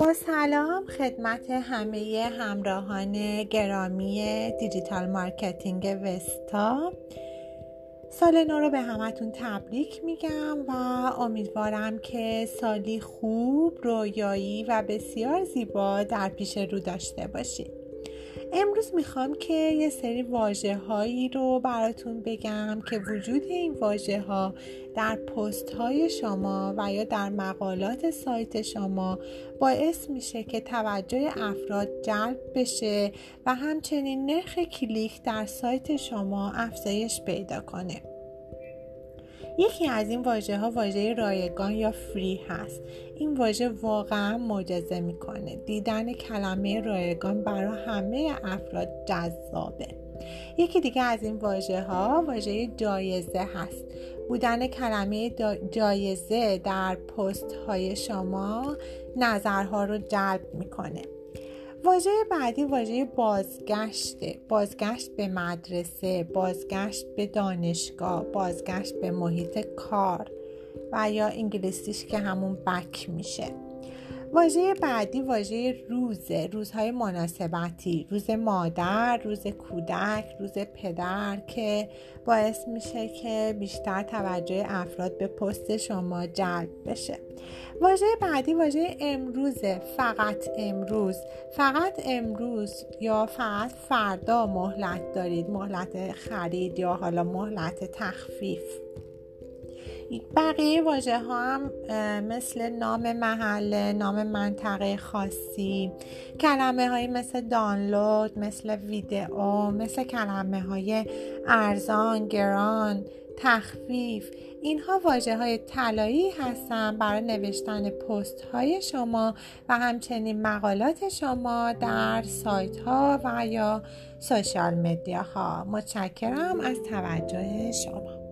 با سلام خدمت همه همراهان گرامی digital marketing وستا. سال نو رو به همتون تبریک میگم و امیدوارم که سالی خوب رویایی و بسیار زیبا در پیش رو داشته باشید. امروز می‌خوام که یه سری واژه هایی رو براتون بگم که وجود این واژه ها در پست های شما و یا در مقالات سایت شما باعث میشه که توجه افراد جلب بشه و همچنین نرخ کلیک در سایت شما افزایش پیدا کنه. یکی از این واژه ها واژه رایگان یا فری هست. این واژه واقعا معجزه می‌کنه. دیدن کلمه رایگان برای همه افراد جذابه. یکی دیگه از این واژه ها واژه جایزه هست. بودن کلمه جایزه در پست های شما نظرها رو جلب می‌کنه. واژه بعدی واژه بازگشته. بازگشت به مدرسه بازگشت به دانشگاه بازگشت به محیط کار و یا انگلیسیش که همون بک میشه. واژه بعدی واژه روزه روزهای مناسبتی. روز مادر روز کودک روز پدر که باعث میشه که بیشتر توجه افراد به پست شما جلب بشه. واژه بعدی واژه امروزه. فقط امروز. فقط امروز یا فقط فردا مهلت دارید. مهلت خرید یا حالا مهلت تخفیف. بقیه واژه ها هم مثل نام محله نام منطقه خاصی کلمه های مثل دانلود مثل ویدئو مثل کلمه های ارزان گران تخفیف. اینها واجه های طلایی هستند برای نوشتن پست های شما و همچنین مقالات شما در سایت ها و یا سوشال مدیا ها متشکرم از توجه شما.